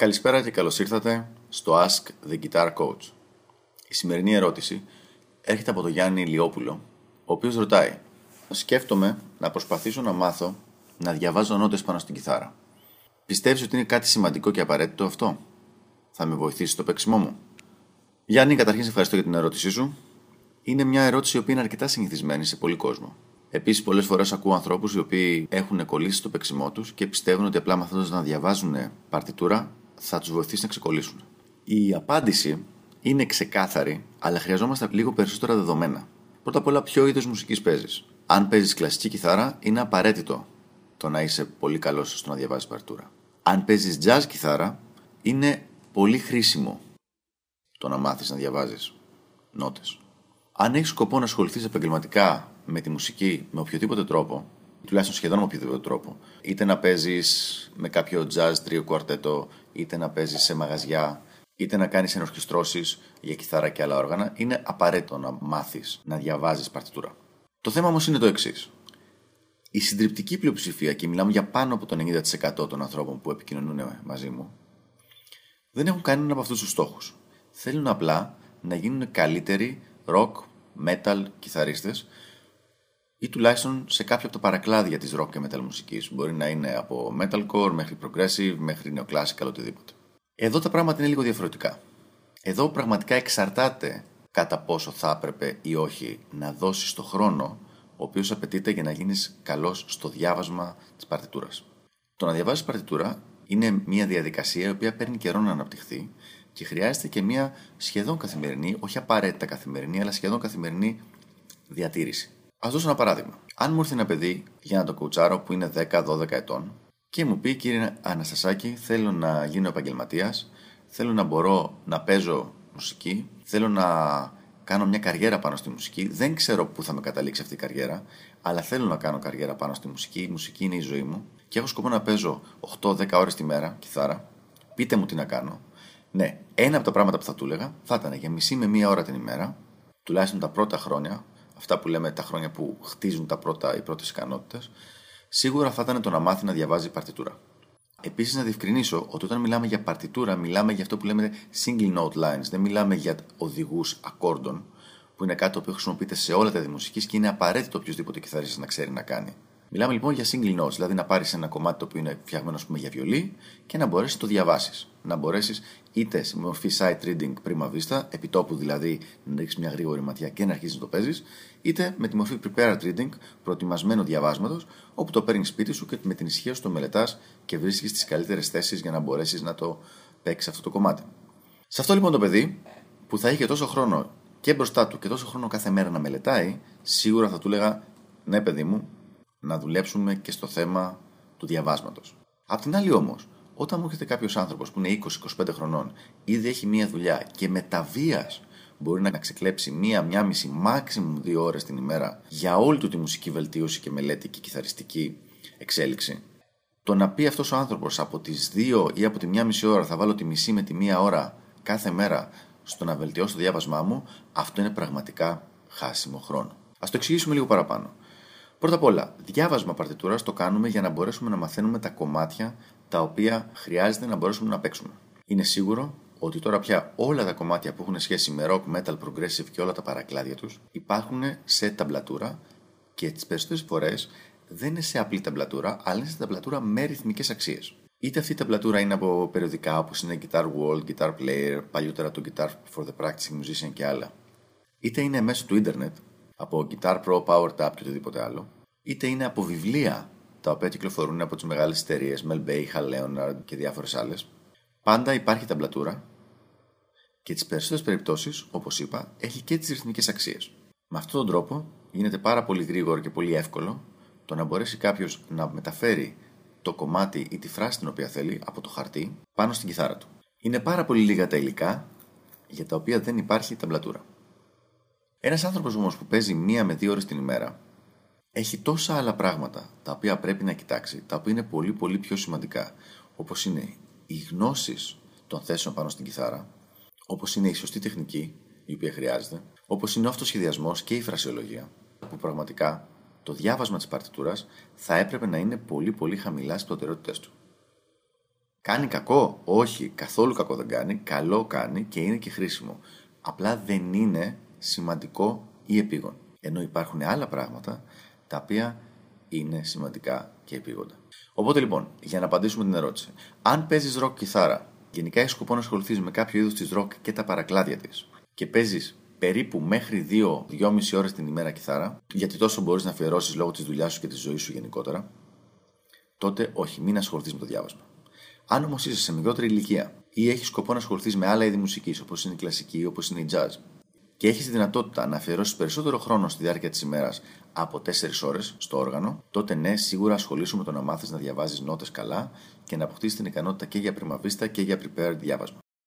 Καλησπέρα και καλώς ήρθατε στο Ask the Guitar Coach. Η σημερινή ερώτηση έρχεται από τον Γιάννη Λιόπουλο, ο οποίος ρωτάει «Σκέφτομαι να προσπαθήσω να μάθω να διαβάζω νότες πάνω στην κιθάρα. Πιστεύεις ότι είναι κάτι σημαντικό και απαραίτητο αυτό; Θα με βοηθήσει στο παίξιμό μου;» Γιάννη, καταρχήν σε ευχαριστώ για την ερώτησή σου. Είναι μια ερώτηση η οποία είναι αρκετά συνηθισμένη σε πολλοί κόσμο. Επίσης, πολλές φορές ακούω ανθρώπους οι οποίοι έχουν κολλήσει στο παίξιμό τους και πιστεύουν ότι απλά μαθαίνοντας να διαβάζουν παρτιτούρα θα τους βοηθήσει να ξεκολλήσουν. Η απάντηση είναι ξεκάθαρη, αλλά χρειαζόμαστε λίγο περισσότερα δεδομένα. Πρώτα απ' όλα, ποιο είδος μουσικής παίζεις. Αν παίζεις κλασική κιθάρα, είναι απαραίτητο το να είσαι πολύ καλός στο να διαβάζεις παρτιτούρα. Αν παίζεις jazz κιθάρα, είναι πολύ χρήσιμο το να μάθεις να διαβάζεις νότες. Αν έχεις σκοπό να ασχοληθείς επαγγελματικά με τη μουσική με οποιοδήποτε τρόπο, τουλάχιστον σχεδόν με οποιοδήποτε τρόπο, είτε να παίζεις με κάποιο jazz τρίο κουαρτέτο, είτε να παίζεις σε μαγαζιά, είτε να κάνεις ενορχιστρώσεις για κιθάρα και άλλα όργανα, είναι απαραίτητο να μάθεις να διαβάζεις παρτιτούρα. Το θέμα όμως είναι το εξής. Η συντριπτική πλειοψηφία, και μιλάμε για πάνω από το 90% των ανθρώπων που επικοινωνούν μαζί μου, δεν έχουν κανέναν από αυτούς τους στόχους. Θέλουν απλά να γίνουν καλύτεροι rock, metal κιθαρίστες ή τουλάχιστον σε κάποια από τα παρακλάδια της rock και metal μουσικής. Μπορεί να είναι από metalcore μέχρι progressive, μέχρι neoclassical, οτιδήποτε. Εδώ τα πράγματα είναι λίγο διαφορετικά. Εδώ πραγματικά εξαρτάται κατά πόσο θα έπρεπε ή όχι να δώσεις το χρόνο ο οποίος απαιτείται για να γίνεις καλός στο διάβασμα της παρτιτούρας. Το να διαβάζεις παρτιτούρα είναι μια διαδικασία η οποία παίρνει καιρό να αναπτυχθεί και χρειάζεται και μια σχεδόν καθημερινή, όχι απαραίτητα καθημερινή, αλλά σχεδόν καθημερινή διατήρηση. Α δώσω ένα παράδειγμα. Αν μου έρθει ένα παιδί για να το κουτσάρω που είναι 10-12 ετών και μου πει, κύριε Αναστασάκη, θέλω να γίνω επαγγελματίας, θέλω να μπορώ να παίζω μουσική, θέλω να κάνω μια καριέρα πάνω στη μουσική. Δεν ξέρω πού θα με καταλήξει αυτή η καριέρα, αλλά θέλω να κάνω καριέρα πάνω στη μουσική. Η μουσική είναι η ζωή μου και έχω σκοπό να παίζω 8-10 ώρες τη μέρα κιθάρα. Πείτε μου τι να κάνω. Ναι, ένα από τα πράγματα που θα του έλεγα θα ήταν για μισή με μία ώρα την ημέρα, τουλάχιστον τα πρώτα χρόνια, αυτά που λέμε τα χρόνια που χτίζουν τα πρώτα, οι πρώτες ικανότητες, σίγουρα θα ήταν το να μάθει να διαβάζει παρτιτούρα. Επίσης, να διευκρινίσω ότι όταν μιλάμε για παρτιτούρα, μιλάμε για αυτό που λέμε single note lines. Δεν μιλάμε για οδηγούς ακόρντων, που είναι κάτι που χρησιμοποιείται σε όλα τα δημοσική και είναι απαραίτητο οποιοδήποτε κιθαρίστα να ξέρει να κάνει. Μιλάμε λοιπόν για single notes, δηλαδή να πάρεις ένα κομμάτι το οποίο είναι φτιαγμένο πούμε, για βιολί και να μπορέσεις να το διαβάσεις. Να μπορέσεις είτε σε μορφή sight reading prima vista, επιτόπου δηλαδή να ρίξεις μια γρήγορη ματιά και να αρχίσεις να το παίζεις, είτε με τη μορφή prepared reading, προετοιμασμένο διαβάσματος, όπου το παίρνεις σπίτι σου και με την ισχύα σου το μελετάς και βρίσκεις τις καλύτερες θέσεις για να μπορέσεις να το παίξεις αυτό το κομμάτι. Σε αυτό λοιπόν το παιδί που θα είχε τόσο χρόνο και μπροστά του και τόσο χρόνο κάθε μέρα να μελετάει, σίγουρα θα του έλεγα ναι, παιδί μου, να δουλέψουμε και στο θέμα του διαβάσματος. Απ' την άλλη όμως, όταν μου έρχεται κάποιος άνθρωπος που είναι 20-25 χρονών, ήδη έχει μία δουλειά και με τα βίας μπορεί να ξεκλέψει μία, μία μισή, maximum δύο ώρες την ημέρα για όλη του τη μουσική βελτίωση και μελέτη και κιθαριστική εξέλιξη, το να πει αυτός ο άνθρωπος από τις δύο ή από τη μία μισή ώρα θα βάλω τη μισή με τη μία ώρα κάθε μέρα στο να βελτιώσω το διάβασμά μου, αυτό είναι πραγματικά χάσιμο χρόνο. Α το εξηγήσουμε λίγο παραπάνω. Πρώτα απ' όλα, διάβασμα παρτιτούρα το κάνουμε για να μπορέσουμε να μαθαίνουμε τα κομμάτια τα οποία χρειάζεται να μπορέσουμε να παίξουμε. Είναι σίγουρο ότι τώρα πια όλα τα κομμάτια που έχουν σχέση με rock, metal, progressive και όλα τα παρακλάδια τους υπάρχουν σε ταμπλατούρα και τις περισσότερες φορές δεν είναι σε απλή ταμπλατούρα, αλλά είναι σε ταμπλατούρα με ρυθμικές αξίες. Είτε αυτή η ταμπλατούρα είναι από περιοδικά όπως είναι Guitar World, Guitar Player, παλιότερα το Guitar for the Practicing Musician και άλλα, είτε είναι μέσω του ίντερνετ, από Guitar Pro, Power Tab και οτιδήποτε άλλο, είτε είναι από βιβλία τα οποία κυκλοφορούν από τις μεγάλες εταιρείες, Mel Bay, Hal Leonard και διάφορες άλλες, πάντα υπάρχει ταμπλατούρα και τις περισσότερες περιπτώσεις, όπως είπα, έχει και τις ρυθμικές αξίες. Με αυτόν τον τρόπο γίνεται πάρα πολύ γρήγορο και πολύ εύκολο το να μπορέσει κάποιος να μεταφέρει το κομμάτι ή τη φράση την οποία θέλει από το χαρτί πάνω στην κιθάρα του. Είναι πάρα πολύ λίγα τα υλικά για τα οποία δεν υπάρχει ταμπλατούρα. Ένας άνθρωπος όμως που παίζει μία με δύο ώρες την ημέρα έχει τόσα άλλα πράγματα τα οποία πρέπει να κοιτάξει, τα οποία είναι πολύ πολύ πιο σημαντικά, όπως είναι οι γνώσεις των θέσεων πάνω στην κιθάρα, όπως είναι η σωστή τεχνική η οποία χρειάζεται, όπως είναι ο αυτοσχεδιασμός και η φρασιολογία, που πραγματικά το διάβασμα της παρτιτούρας θα έπρεπε να είναι πολύ πολύ χαμηλά στις προτεραιότητέ του. Κάνει κακό; Όχι, καθόλου κακό δεν κάνει. Καλό κάνει και είναι και χρήσιμο. Απλά δεν είναι σημαντικό ή επίγον. Ενώ υπάρχουν άλλα πράγματα τα οποία είναι σημαντικά και επίγοντα. Οπότε λοιπόν, για να απαντήσουμε την ερώτηση. Αν παίζεις ροκ κιθάρα, γενικά έχεις σκοπό να ασχοληθείς με κάποιο είδος της ροκ και τα παρακλάδια της και παίζεις περίπου μέχρι 2-2,5 ώρες την ημέρα κιθάρα, γιατί τόσο μπορείς να αφιερώσεις λόγω της δουλειάς σου και της ζωής σου γενικότερα, τότε όχι, μην ασχοληθείς με το διάβασμα. Αν όμως είσαι σε μικρότερη ηλικία ή έχεις σκοπό να ασχοληθείς με άλλα είδη μουσικής, όπως είναι η κλασική, όπως είναι η jazz, και έχεις τη δυνατότητα να αφιερώσεις περισσότερο χρόνο στη διάρκεια της ημέρας από 4 ώρες στο όργανο, τότε ναι, σίγουρα ασχολήσου με το να μάθεις να διαβάζεις νότες καλά και να αποκτήσεις την ικανότητα και για πριμαβίστα και για prepared διάβασμα.